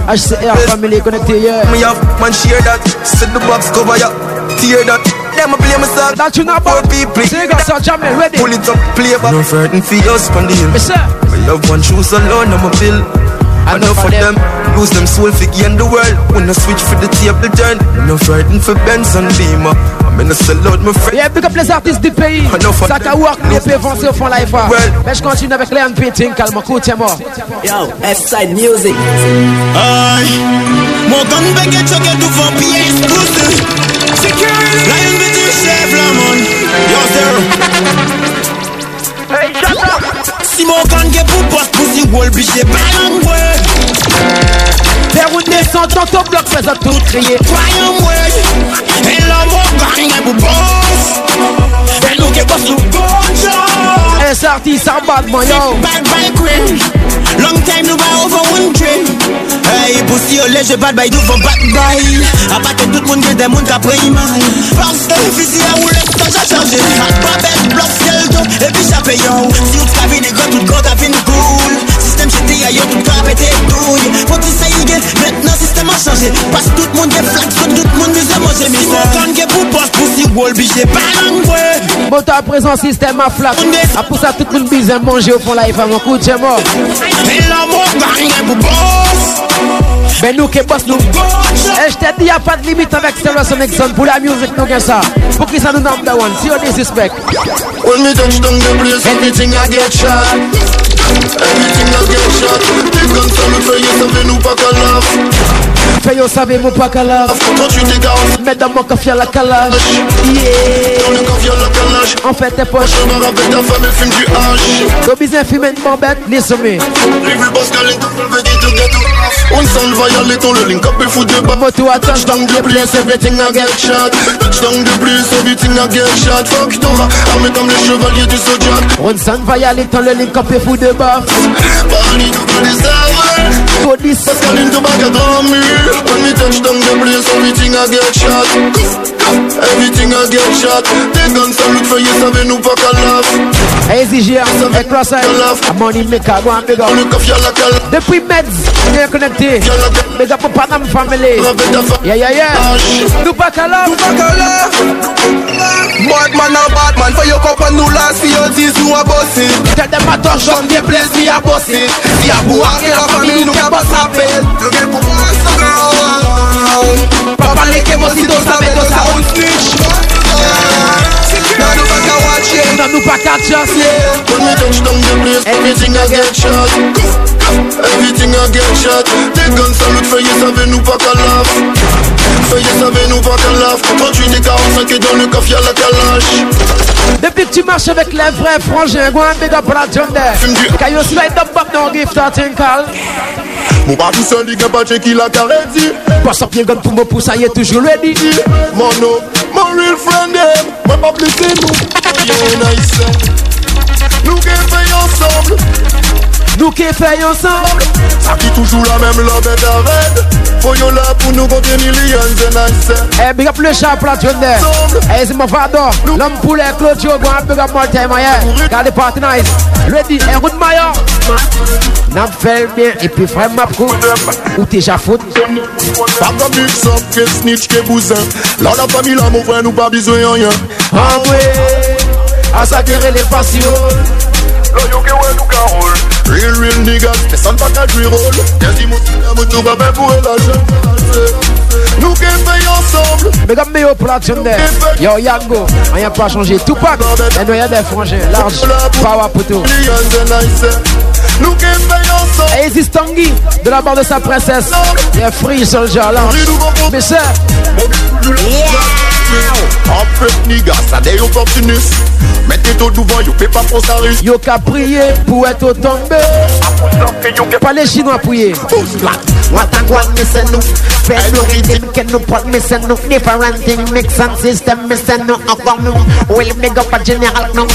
HCR Family connecté hier. Me have man share that. Set the box cover ya. Tear that. Them a play my song. That you know about. people. Say got some Jamil ready. Pull it up, play back. No frightened for us, on the hill. Mes My love one shoes alone, I'm a bill. Enough of them, lose them soul for gain the world. When I switch for the table turn, no frightened for Benz and Beamer. I'm in a sell out my friend. yeah, big up les artistes du pays. Ça qu'a work, les pays avancés au fond life. ah. Mais je continue avec Léon Pétin, calme, écoute, moi. Yo, F-side music. Aye. Mon gun bege choke du for PS pussy. Security. Hey, shut up. Si mon gun get pour post pussy wall bitch Fè ou desan ton to blok fè zot tout kriye Kwayan mwen, e lò mò ganyan pou bòs E nou ke bòs nou gòjò E sarti sa bagman yo. Bag bay kwen, long time nou bay over one train E pou oh, si yo leje bad bay nou fò bad bay A patè tout moun gè de moun ka prey mal Pans e fisi a ou lè ston chan chanje Ak babè blok sel do, e pi chapè yo. Si ou t'ka vini gò, tout gò ta vini koul cool. Système j'étais ailleurs, tout le corps a pété douille. Faut que ça y est, maintenant système a changé. Parce que tout le monde est flax, tout le monde nous a mangé. Mais ça, quand j'ai pour poste, pussy wall, j'ai pas l'angoisse. Bon, à présent, système à flac. À pour ça, tout le monde bise manger au fond là, il fait mon coup de chez moi. Et l'amour gang est pour boss. Ben nous qui boss nous. Et je t'ai dit, y a pas de limite avec Stereo Sonic Sound pour la musique, nous gagne ça. Pour qui ça nous number one, si on disrespect. When me touch down the place, anything I get shot. Everything I get shot. Guns salute for you, nous pas qu'à lave. Fais yo savez mon pas calaf. Quand tu dégages, Mets dans mon café à la calage. Yeah. dans le café à la calage. En fait, tes poches. Je me avec ta femme, elle fume du hache. Go business fumer une bambette, listen me. River Pascal. On s'en va y aller, ton le link up, fout de bas. Moto touch Touchdown the place, everything I get shot. Touchdown the place, everything I get shot. Fuck armé comme les chevaliers du Zodiac. On s'en va y aller, ton le link up et fou de bas. Body to the sour. Go this. Pascal into back at home. When me touch down the place, everything I get shot. Everything I get shot. Des guns salute for you, savez nous pas qu'à lave. Easy et cross-side. A money maker, go and big up. Dans le café à la calage. Depuis Meds, on est connecté. Big up pour Panam Family. Avec ta femme. Yeah, yeah, yeah. Nous pas qu'à là. Bad man a bad man For your cup and no last For your teeth you a boss it Tell them I touch Touch down the place me a boss it Si a bou a ke la famille nou ke boss a pel Nou ke pou boss a girl Papa le ke boss it do sabe do sa un snitch Now nou pa ka watch it Non, nous pas qu'à chasser. When me touch down the place, everything I get shot. Everything I get shot. Des guns salute for you, savez nous pas qu'à lave. For you, savez nous pas qu'à lave. 38 et 45 et dans le café à la calage. Depuis que tu marches avec les vrais frangins, go and big up la John there. Can you slide the back now, give that thing call? Mon pas tout seul, il pas checké la carré dit. Passe up your gun pour me pousser, il est toujours ready. Mon no, mon real friend them. Moi pas blessé nous. Yeah, nice. Nous qui fait ensemble. Nous qui fait ensemble. Ça qui toujours la même love et d'arrêt. Yo là pour nous compter millions de nice. Eh, big up le chat there. Eh, c'est mon vador. L'homme poulet, Claudio, and big up yeah. Got the party nice. Ready, eh, good maillot. N'a fait bien, et puis ma coup. Ou t'es déjà foot? Pas comme mix up, que snitch, que bousin. Là, la famille, là, mon frère, nous pas besoin rien. Ah ouais, à ça guérir les passions. Là, yo, que ouais, nous carole. Real, real niggas, mais ça ne pas qu'à jouer rôle. Quasi mon la moto va faire pour l'argent. Nous qui fait ensemble. Big up Méo pour la John there. Yo, Yango, rien pas changé. Tupac, et nous y a des frangins. Large, power poteau. Millions de nice. Nous qui fait ensemble. Et Isis Tanguy, de la part de sa princesse. Il est free soldier, large. Mais ça, En fait, niggas, ça des opportunistes. Mettez tout devant, yo, fais pas pour ça risque. yo qu'à prier pour être au tombé. Pas les Chinois prier. What a God me say no Spread no rhythm can no pot me say no Different thing mix and system me say no Encore no Will big up a general no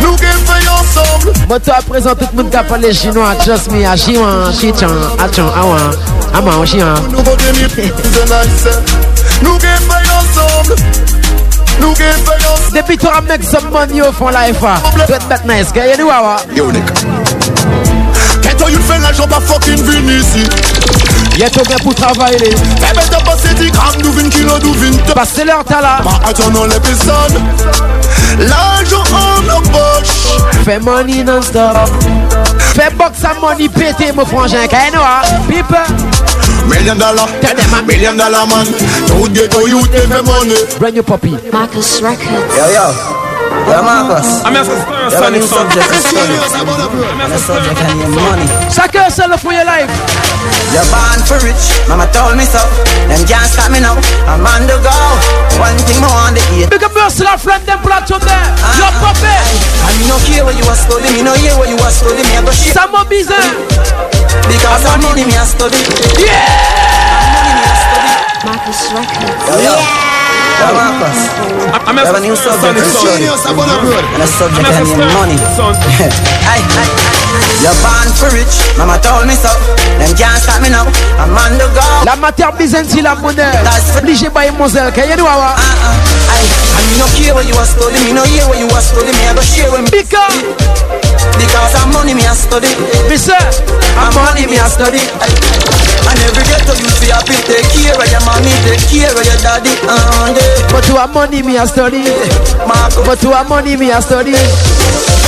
Nous qui fait ensemble. Moto à présent, tout le monde qui a parlé chinois. Just me, a chinois, chichan, achan, awan, aman, chinois. Nous compter millions de nice. Nous qui fait ensemble. Nous qui fait ensemble. Depuis toi, make some money au fond life. Tout that nice, gars. You know what? Yo, nigga. Quand you fais l'argent, pas fucking vini ici. Y'a tout bien pour travailler. Fais bête passer 10 grammes, d'où 20 kilos, d'où 20 Passez leur talent. Pas attendant les personnes. L'argent en la poche. Fais money non-stop. Fais box à money pété, mon frangin. Kaya you know what? People. Million dollar, tell them a million dollar man. Tout ghetto youth, they fait money. Brand new puppy. Marcus Records. Yo, yo. Yo, Marcus. I'm here for You have a new subject to study. The subject and your money. Chacun seul for your life. You're born for rich, mama told me so. Them can't stop me now. I'm on the go. One thing more on the ear. Big up yourself, friend, them platform there. Ah, yo, puppy. Ah, ah. I me no care where you are studying, me no hear where you are studying. Me I go shit Some more busy. Because I'm money me a study. Marcus Records. Yo, yo. Yo, Marcus. I'm We have a new subject. Genius, I'm road. And the subject I mean money. Aye, aye. You're born for rich, mama told me so. Them can't stop me now. I'm on the go. La matière Byzanti, la monnaie. Obligé by Moselle, can you do our? Uh-uh. Aye, and me no care where you are study, me no hear where you are study, me I go share with me. Because, because I'm money me a study. Me say, I'm money me a study. And every day to you see happy, take care of your mommy, take care of your daddy. Uh, yeah. But to have money me a study. But to have money me a study.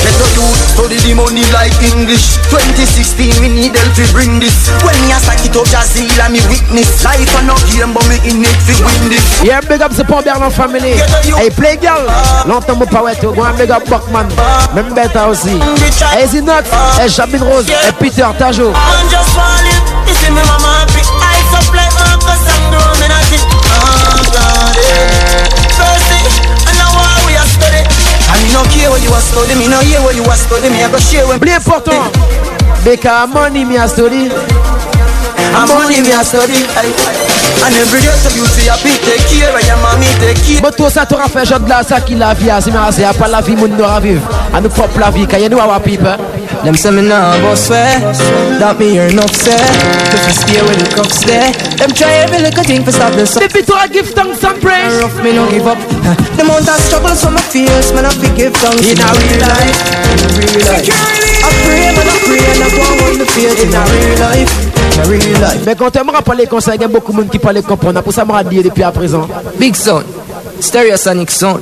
Let the youth study the money like English 2016 we need help to bring this When me a stack it up Jazeel and me witness Life a no game but me in it to win this Yeah, big up Paul Bernard family. Hey, play girl. Longtemps mon to go and big up Buckman. Même bête aussi. Hey, Zinot. Hey, Chabine Rose. Hey, Peter Tajo. I'm just falling You see me mama happy Eyes up like Marcus and grown in a shit Oh God yeah. First thing And now why we are study And me no care what you are study Me no hear what you are study Me I go share with Bien important. Beka money me a study. I'm money me a study aye. And every day to you see happy Take care of your mommy Take care But tout ça t'aura fait genre de la ça qui la vie, c'est mais c'est pas la vie mon nous vivre. À nous propre la vie, quand you know our people. Them say me nah go swear That me hear enough say to stay with the cuffs there Them try every little thing to stop the sun Baby to give thanks and praise Rough me no give up The amount of struggles from my fears Man I fi give thanks In a real life In a real life I pray man I pray And I go on the faith In a real life In a real life Mais quand t'aimeras parler comme ça, il y a beaucoup de monde qui parle comprendre. Pour ça, m'a dit depuis à présent. Big Son Stereosonic Son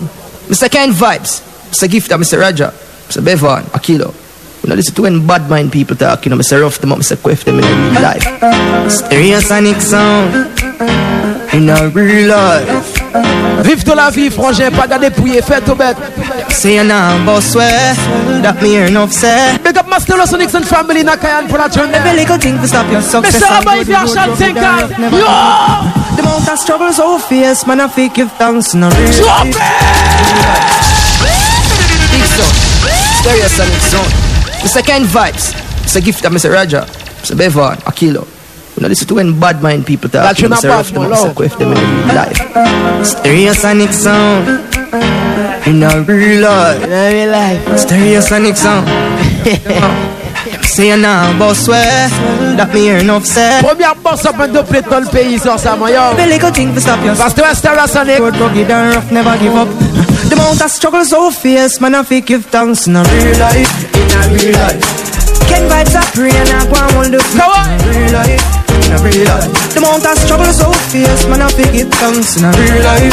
Mr. Kind Vibes Mr. Gifter Mr. Raja Mr. Bevan Akilo You know, listen to when bad mind people talk, you know, Mr. Rough them up, Mr. Quiff them in real life. Stereosonic sound in a real life. Vive de la vie, frangin, pas garder pouillé, fais tout bête. Say now, boss swear that me hear enough say. Big up Master Sonics and family, Nakayan production. Every little thing to stop your success. Mr. Abba, if you are shot, think road, out. Yo! The amount of struggles so fierce, man, I feel give thanks in a real Drop life. Big Son, Stereosonic Zone. Mr. Kind Vibes, Mr. Gifter, Mr. Raja, Mr. Bevan, Akilo. You know, listen to when bad mind people talk, That's you know, not Mr. bad, Rough them up, my Mr. love. Quiff them in real life. Stereosonic Sound in a real life. In a real life. Stereosonic Sound. Say you now, boss swear that me hear enough say. Première boss up un double dans le pays, sur ça, moi, yo. Every little thing to stop your Parce que Star Sonic. Road rugged and rough, never give up. The amount of struggle so fierce, man, I feel give thanks in a real life. In a real life. Kenvybz are pray and I go and hold the Come on. real life. In a real life. The amount of struggle so fierce, man, I feel give thanks in a real life.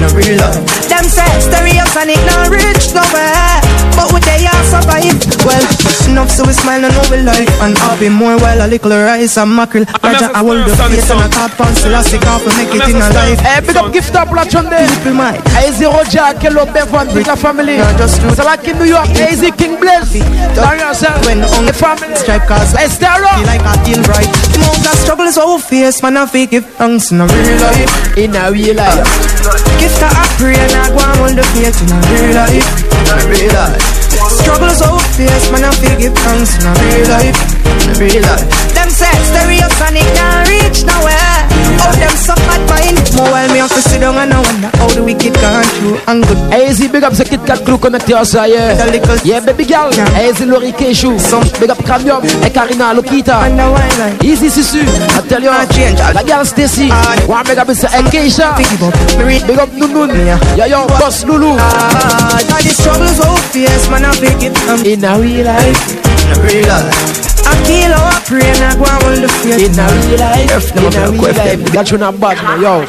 In a real life. Them say stereosonic not rich nowhere, but we they are survive. Well, enough so we smile and know we life and happy more while a little rice and mackerel. Raja, I hold the face and a top on Selassie off and make it in a life. Eh, big up gift up production day. People might. Hey, Zero Jack, hello, Bevan, big la family. No, just true. Ça va qui New York, Easy King Blaze. Dans yourself. When on The family. Stripe cause Hey, Star feel like I feel right. The amount of struggle is so fierce, man. I feel give thanks in a real life. In a real life. That I pray and I go and hold the faith in a real life. In a real life. Struggle is so fierce, man. I feel give thanks in a real life. In a real life. Them say stereosonic not reach nowhere. Oh, them suck bad mind. More while me have to sit down and I wonder how the wicked gone through and good. Easy, big up the Kit Kat crew connecté à ça, yeah. The Yeah, baby girl. Easy, Lori Keishu. Big up Cranium. Et Karina, Lokita. and the wine like. Easy, Sisu. I tell you. I change. La girl Stacy. One big up Mr. Keisha. Big up. Me read Big up Nunun. Yeah, yo, Boss Lulu. Ah, all the struggles so fierce, man. I give thanks In a real life. in a real life. I kill or pray and I go and hold the faith In a real life. Them In a real life. them. That you not bad, man. Yo,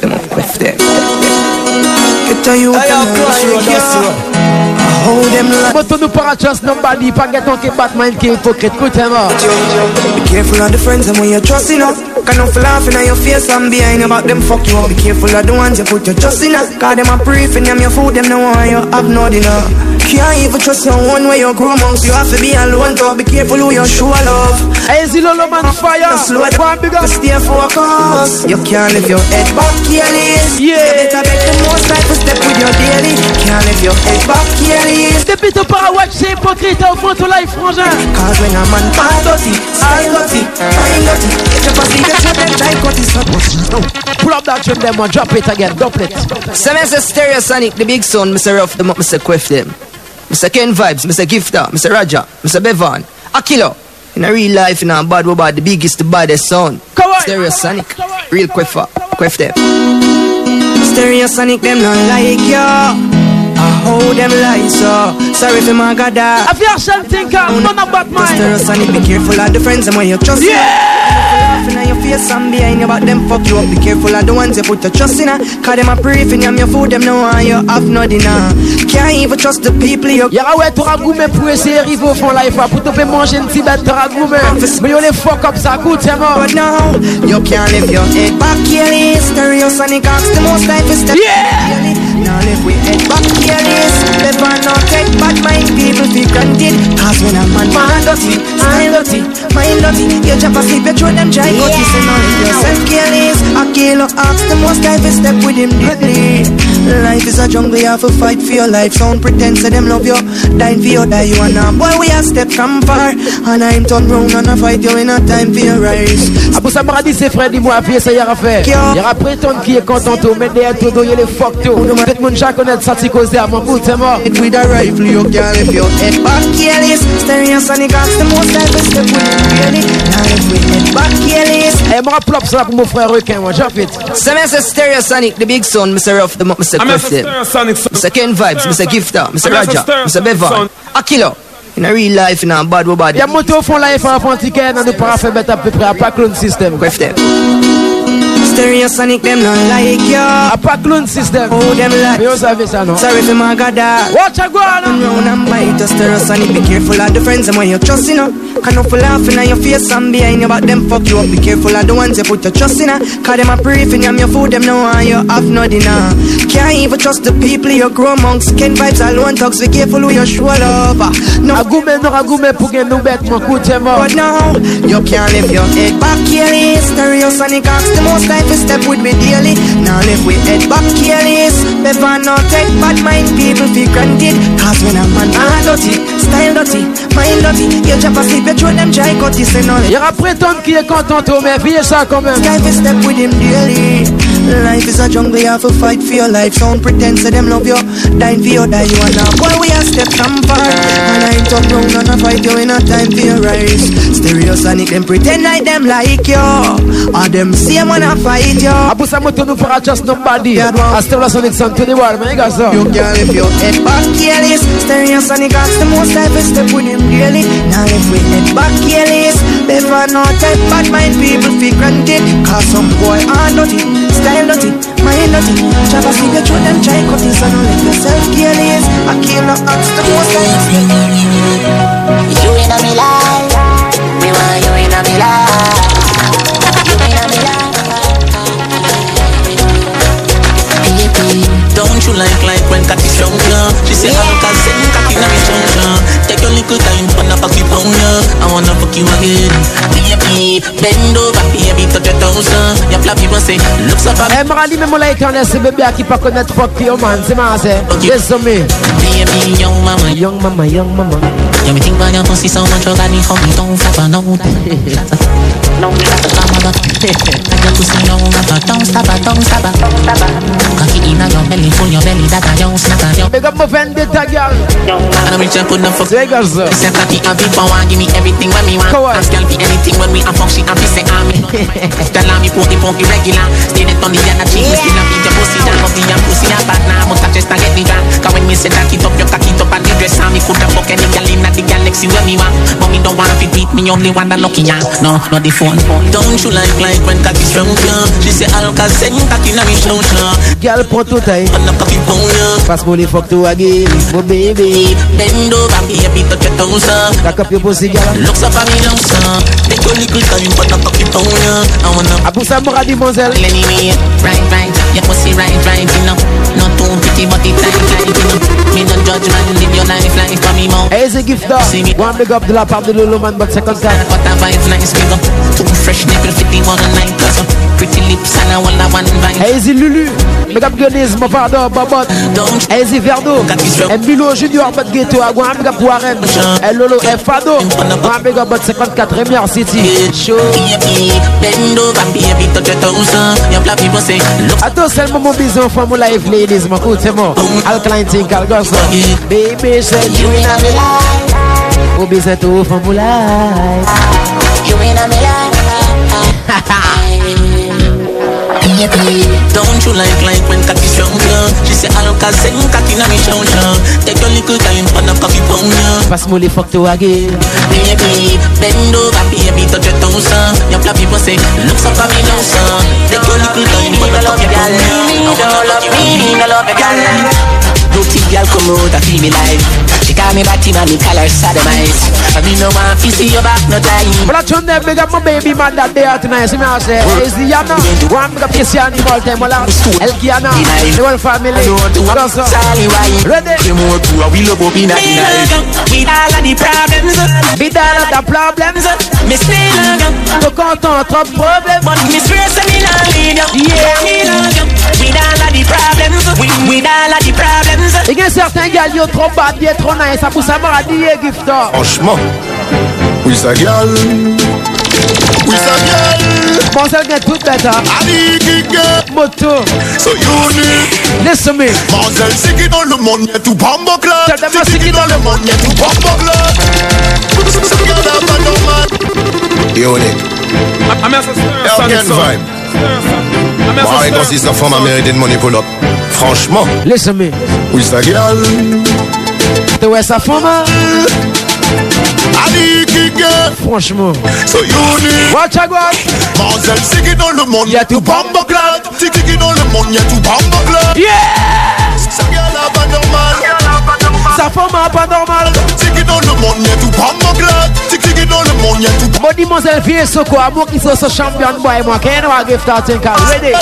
them up with them. Get a youth and a yo. Hold them like But to nous para trust nobody. Pas get on qui Batman est hypocrite. Écoute, moi. Be careful of the friends and when you trust in up Can not laughing at your face and behind back them fuck you up Be careful of the ones you put your trust in up Cause them a brief and them your food them no want you have no dinner Can't even trust your own way you grow amongst You have to be alone to be careful who you show love Easy, Lolo Man Fire. Just slow it One big up. stay focused You can't lift your head back careless Yeah. You better beg the most to step with your daily Can't lift your head back careless careless. Depuis ton parawatch, c'est hypocrite, au fond, ton life, frangin. Cause when a man bad dirty, style dirty, mind dirty, if you pass the get them like cut is up. Pull up that tune, them one, drop it again, double it. So me say Stereosonic, the big son, Mr. Ruff them up, Mr. Quiff them. Mr. Kenvybz, Mr. Gifter, Mr. Raja, Mr. Bevan, Akilo. In a real life, in a bad about the biggest, the baddest sound. Stereosonic, real Quiffer, Quiff them. Stereosonic, them not like ya. I hold them lies up. Sorry for my god I feel something come on about mine Stereosonic, be careful of the friends and when you trust Yeah. Laughing at your face and behind your back them fuck you up. Be careful of the ones you put your trust in uh. Cause them a pray for you your food them know why you have no dinner uh. Can't even trust the people you Y'a ouais t'auras goûté pour essayer d'arriver au fond life Pour te faire manger une petite bête t'auras goûté Mais yo les fuck up ça coûte c'est mort. But now you can't live your head back here Stereosonic ask the most life is step Yeah Now live with head back here Never not take bad mind people feel granted. Cause when a man man dirty, style dirty, mind dirty You jump asleep, you throw them dry cut You say no, if yourself careless A killer ask the most life is step with him deadly Life is a jungle, you have to fight for your life Sound pretend, say them love you Dying for you, die you and now Boy, we a step from far And I'm turn round and I fight you in a time for your rise Ah pour ça dit c'est frère dis-moi puis ça y a fait Y'aura prétendre qui est content tout Mais derrière tout il les fuck tout le monde chaque connaît ça c'est causé à mon bout c'est mort With a rifle you can't lift your head back careless Stereosonic ask the most life is step with really Now if we head back careless Eh moi plop ça pour mon frère requin moi j'en fait So me say Stereosonic, the big son, Mr. Ruff, the Mr. I'm Cliff, a them. Stereosonic son. Mr. Kenvybz, Mr. Gifter, Mr. I'm Raja, Mr. Bevan, son. Akilo. In a real life, in a bad body. Y'a monté au fond life en fantiquet Dans nous para faire mettre à peu près à pas clone system Cliff, them. Stereosonic, them not like ya. À pas clone system. Oh, them like. Vous savez ça non Sorry for my god. Watch a go Turn round and bite a stereosonic Be careful of the friends and when you trust in her Can for laughing at your face and behind your back Them fuck you up. Be careful of the ones you put your trust in her Cause them a for you your food Them know why you have no dinner. Can't even trust the people you grow amongst. Kenvybz alone talks Be careful who you show love uh. No. A goumé non a goumé pour que nous bête mon coup c'est mort But now, you can't live your head back careless Stereosonic ask the most life is step with me daily. Now live with head back careless Never not take bad mind people feel granted. Cause when a man are dirty, style dirty, mind dirty You jump asleep, you throw them dry cut You say no, Y'aura prétendre qui est content tout Mais puis ça quand même. Life is step with him daily Life is a jungle, you have to fight for your life. Don't pretend, say them love you Dying for you, die. You and now Boy, we a step from far. And I turn round and I fight you in a time for your rise. Stereosonic, them pretend like them like you. Or them same when I fight you. A pour ça moto nous fera just nobody. A Stereosonic son to the world man you got so You can't lift your head back careless Stereosonic ask the most life is step with him really. Now if we head back careless Never not take bad mind people feel granted. Cause some boy are dirty, style dirty Try to see the truth them try cut this and let yourself careless I kill no ask the most You in a me life, me want you in a me life. You like like when cocky strong? She say cousin, cocky na me Take your little time, wanna fuck you pound I wanna fuck you again. Baby, bend over, baby, touch your toes. Your flap people say, looks up Eh Marali même là éternel c'est bébé qui pas connaître fuck you man C'est marrant c'est Yes me Baby, young mama, Young mama, young mama. Yeah, me think about your pussy so much, you got me hungry, don't uh, no pussy no matter, don't stop, don't stop, don't stop. Cocky inna your belly, full your belly, that a young snack, a young Big up my vendetta girl And I'm rich and put the fuck. Say girls Me say cocky happy for one, give me everything when me want. Ask girl for anything when we a fuck, she happy say I'm me Tell her me pokey pokey regular. Stay it on the other cheek, me still a beat your pussy down. But the young pussy a bad now, but I just a get the drunk Cause when me say that it up, your cocky up and the dress on Me coulda fuck any girl inna the galaxy when me want. But me don't want fit beat me only want the lucky yeah No, not the phone. Don't you like like when cocky strong yeah? She say Alka send cocky na me show yeah Girl prends tout taille On a cocky pound yeah. Passe pour fuck to again Oh baby. Bend over baby touch your toes. Back up your pussy girl. Looks up at me now son Take your little time but not cocky yeah. I wanna A ça Marali Monzel Anyway, right, right, your pussy right, right, you know. Not too pretty but it tight, tight, you know. Me no judge man, live your life, life for me more Hey c'est gift d'or One big up de la part de Lolo man but 54 What a vibe, nice, we go Too fresh nipple fit the one night Cause uh, pretty lips and I want a one vibe Easy Lulu, Big up Gunnise, mon pardon, Babot. Easy Verdo, Milo Junior, Bot Ghetto, Agua, Big up Warren. El Lolo, F Fado, One Big up Bot 54, Premier City. Show. Bend over baby touch your toes uh. Your black people say Look Attends, c'est le moment bisous, Femme Life Ladies, mon coup, c'est moi. Alkaline Think, Algos. Baby, said you in a me life. Oh, bisous, tout, Femme Life. You in a me Don't you like like when cocky strong yeah? She say I'll cause sing cocky na me show yeah. Take your little time for the coffee pound yeah. Passe-moi les fuck to again. Baby, bend over baby touch your toes uh. Your black people say look so coming now son Take your little time for the coffee pound yeah. I wanna love you, me, I love you, girl Dirty girl come out and feel me life She call me batty man, me call her sodomite I me no want to see your back no time But I turn them big up my baby man that day out tonight. See me I say, is the Yana? One big up Casey and the Baltimore Lance. El Kiana, the whole family. What's up? Ready? You more to a wheel up up in a With all of the problems With all of the problems Me still Tô content, trop de problèmes But me not leave you Yeah. Me With all of the problems With, with all of the problems Il y a certains gars trop bad, trop nice, ça pour ça m'a dit, gifter. Franchement, oui, ça gueule. Oui, ça gueule. Bon, ça gagne tout bête, hein. Ali qui Moto. So unique. Listen me. C'est qui dans le monde, y'a tout club. Dans le monde, y'a tout club. Ça gueule pas normal. Unique. Elken vibe. Ouais, quand c'est sa femme a mérité de money pull up. Franchement. Listen me. Oui, ça gueule. Tu vois sa femme? hein? Ali qui gueule. Franchement. So unique. Watch out, watch. Mademoiselle, c'est qui dans le monde, y'a tout bombo club. C'est qui dans le monde, y'a tout bombo club. Yeah. Ça gueule pas normal. Sa femme a pas normal. C'est qui dans le monde, y'a tout bombo club. C'est qui dans le monde, y'a tout Bon, mademoiselle fille, so quoi? Moi qui suis ce champion boy, moi, qui est un gift out in car. Ready?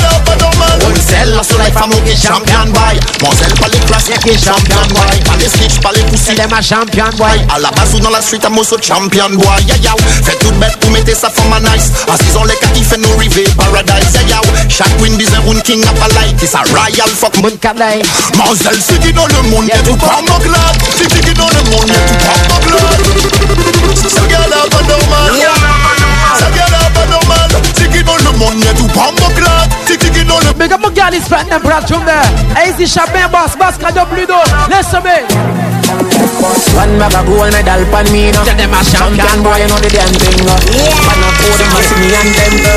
Celle la soleil femme qui champion boy. Monselle pas les classiques qui champion boy. Pas les snitch, pas les pussy Elle est ma champion boy. À la base ou dans la street, à Mosso champion boy. Ya ya Fait toute bête pour mettre sa femme à nice. Assis on les cas qui fait nous river paradise. Ya ya Chaque queen is a one king up a light. It's a royal fuck. Mon kadai. Monselle c'est qui dans le monde Y'a tout bombo club C'est qui dans le monde Y'a tout bombo club Ça gueule pas normal Ça gueule pas normal C'est qui le. Listen me. One bag of gold medal pan me no Tell them a Champion boy you know the damn thing Man up for them a see me and them no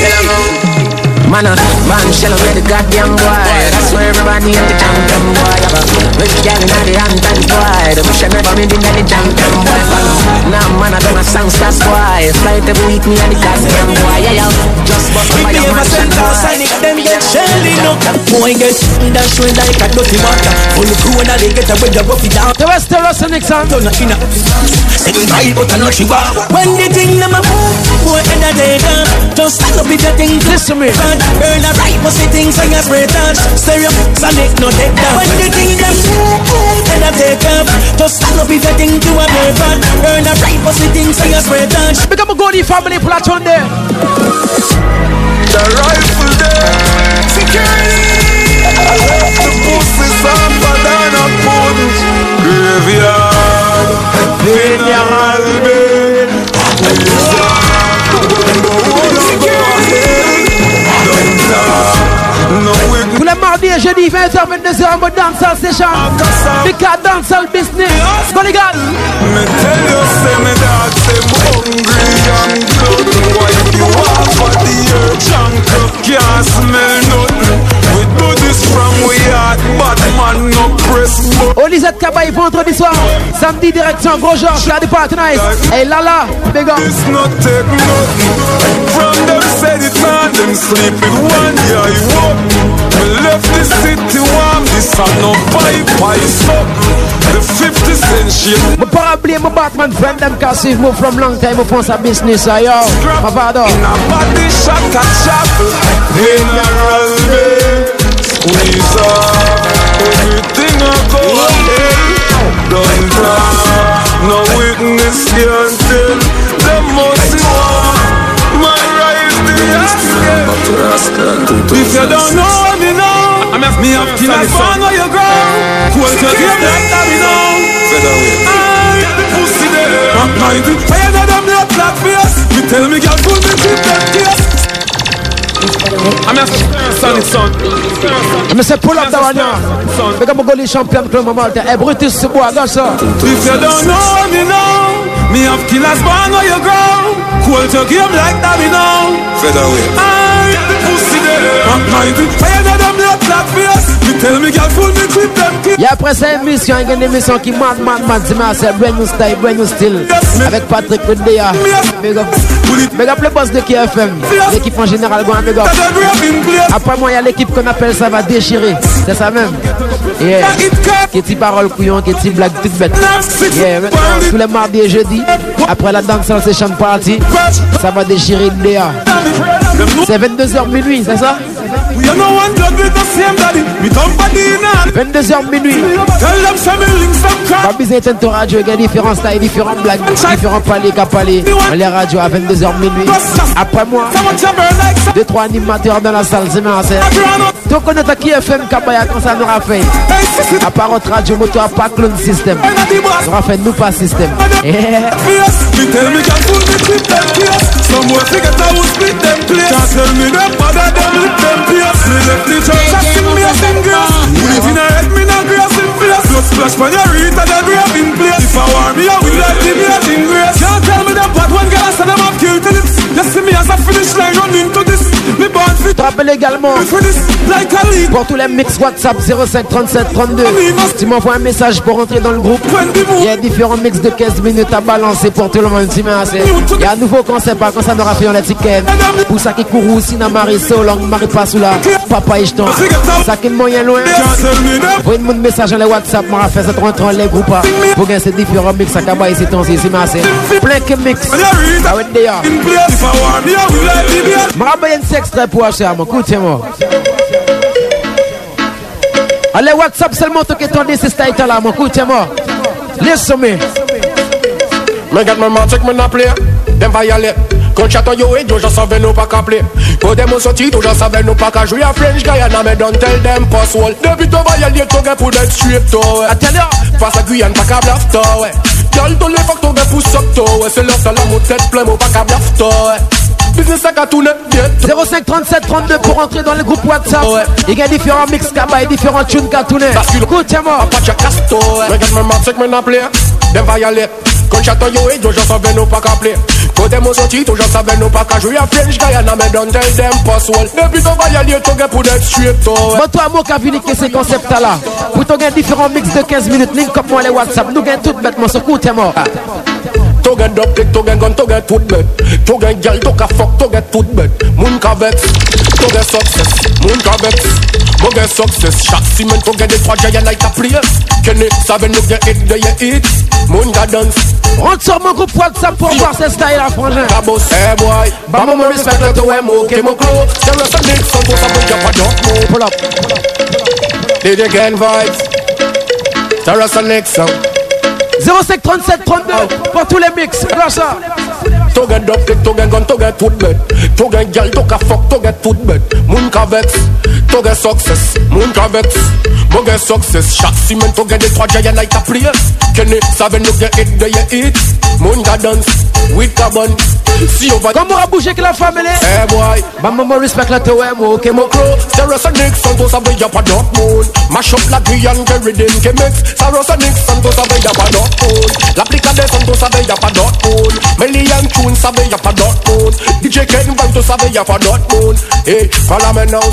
Tell them Man, uh, man, shell away the goddamn boy That's where everybody in the champion boy Rich girl in the anthem boy The I never made in the champion boy Now man, I done a songsters boy Flight every week me and the goddamn boy Yeah, yeah Just bust We by be your ever mansion send boy us and it them get shelly no. Boy get dash way like a dirty water Full crew and they get away the rough it down The West Terrace Nixon. Turn up. In a Sing right but I know she walk When the thing them a move Boy and a take up Just stand up with the thing Listen me. Burn. A right but see things and you spray touch Stereo sonic no take down When the thing them move and a take up Just stand up with the thing to a burn Burn a right but see things and you spray touch Big up my Goldie family platoon there. The rifle there. Security. The pussy some banana punch. Graveyard. Les et jeudis, 20h, 22h, en mode dancehall session. Business. Me hungry and Cabaye, vendredi soir. Samedi, direction Gros Georges, la Party Night. Et Lala, big up. This not take nothing From them said it on them sleep with one eye open We left the city warm This a no pipe pipe something The 50 cent shit Me pas oublier mon Batman friend, them move from long time, sa business, ah, yo. In a body shot chapel Squeeze Everything a Don't No witness Them one If you don't know me now, I'm me up till I find where you grow. Cool to give that me know. I the pussy there. Rock 90. I know them not black face. Tell me girl pull me keep them case. I'm a son, it's son. Mais c'est pull up that one now. Make up a goalie champion club Malta. Hey, Brutus Subois, go sir. If you don't know me now, me have killers born where you grow. Cool to game like that me know. Featherweight. I pussy there. Rock 90. I know them not black face. Et après cette émission, il y a une émission qui mad, mad, mad. C'est c'est brand new style, brand new style. Avec Patrick Wendea. Big up. Big up le boss de KFM. L'équipe en général, bon, big up. Après moi, il y a l'équipe qu'on appelle ça va déchirer. C'est ça même. Yeah. Qu'est-ce parole couillon, qu'est-ce blague toute bête? Yeah, maintenant, tous les mardis et jeudis, après la danse session party, ça va déchirer Ndea. C'est 22h minuit, c'est ça? We are no one blood with the same daddy. Me dump body in hand. 22h minuit. Tell them some links some crap. Pas besoin d'être ton radio, il y a différents styles, différents blagues, différents paliers qu'à palier. On les radios à 22h minuit. Après moi, deux, trois animateurs dans la salle, c'est merci. Donc on est à qui FM Kabaya quand ça nous aura fait. À part notre radio moto, à pas clone system. On aura fait nous pas système. Yeah. I. Can't tell me them bother them lick them place. Me left the church and sing me a sing grass. You live in a head, me no grass in place. Blood splash when you read and the grave in place. If I war me, I will like give me a thing grace. Can't tell me them bad one girl, I said them have killed till it's. You see me as a finish line run into this. Me born fit. Je te rappelle également like a lead. pour tous les mix WhatsApp 05 37 32. Tu m'envoies un message pour entrer dans le groupe. Il y a différents mix de 15 minutes à balancer pour tout le monde. Il y a un nouveau concept hein, quand ça n'aura fait on l'étiquette. Pour ça qui court aussi dans Marie Solong, Marie Passoula, Papa Ishton. Ça qui est moyen loin. Envoyez mon message dans les WhatsApp. M'a fait ça rentrer dans les groupes. hein, Pour gagner ces différents mix à Kaba ici. C'est merci. Plein que mix. Ah ouais, d'ailleurs. If I war me, I will like give me a Je me rappelle un petit extrait pour acheter, mon écoutez-moi. Allez, WhatsApp seulement toi qui t'en dis c'est style là, mon écoutez-moi. Listen-moi. Me get my man, check me na play Dem violate Quand chaton yo et yo, je savais nous pas qu'à play Quand dem au sorti, tout je savais nous pas qu'à jouer à French Guyana, me don't tell them pass wall Depuis to violate, to get pour that straight to ouais. Face à Guyane, pas qu'à bluff to ouais. Girl, to les fuck to get pour suck to ouais. C'est l'heure, c'est la mot tête plein, moi pas qu'à bluff to ouais. Business à qu'à tourner, bien. 05 37 32 pour entrer dans le groupe WhatsApp. Il y a différents mix kaba et différents tunes qu'à tourner. Écoutez-moi. Pas de casto, ouais. Me get my man, check me na play Dem violate Quand chaton yo et yo, je savais nous pas qu'à Quand dem au sorti, tout je savais nous pas qu'à jouer à French Guyana, me don't tell them pass wall Depuis to violate, to get pour that straight to Bon, toi, moi, qui a vu que ces concepts-là. Pour ton gain différents mix de 15 minutes, link up moi les WhatsApp. Nous gagnons tout bêtement, ce écoutez-moi. To get dub click, to get gun, to get foot bed To get girl, to get fuck, to get foot bed Moon ka vex, to get success Moon ka vex, mo get success. Shot cement, to get the trois giant like a place. Kenny, savent nous get it, de ye it Moon ka dance. Rentre sur mon groupe WhatsApp pour voir ces styles là, frangin. Cabos, hey eh, boy. Ba mo mo respect le to mo, ke mo clo Serious and mix, on to sa boy, jump a jump mo Pull up. DJ Kenvybz? Serious and next song. 05 37 32 pour tous les mix. Ça. To get click, to get gun, to get foot bed To get girl, to get fuck, to get foot bed Moon ka vex, to get success. Moon ka vex, mo get success. Shot cement, to get the trois giant like a place. Kenny, savent nous get it, de ye it Moon ka dance, with carbon See over Comment on a bougé que la famille Hey eh, boy. Bah maman respect la toi moi ok mon Crow, Sarah Nixon, to y'a pas Dortmund Mash up la Guyane, get ridden, que mix Sarah Nixon, to savent y'a pas Dortmund L'applica de son, to savent y'a pas Dortmund Million tunes, savent y'a pas Dortmund DJ Ken Van, to savent y'a pas Dortmund Hey, follow me now,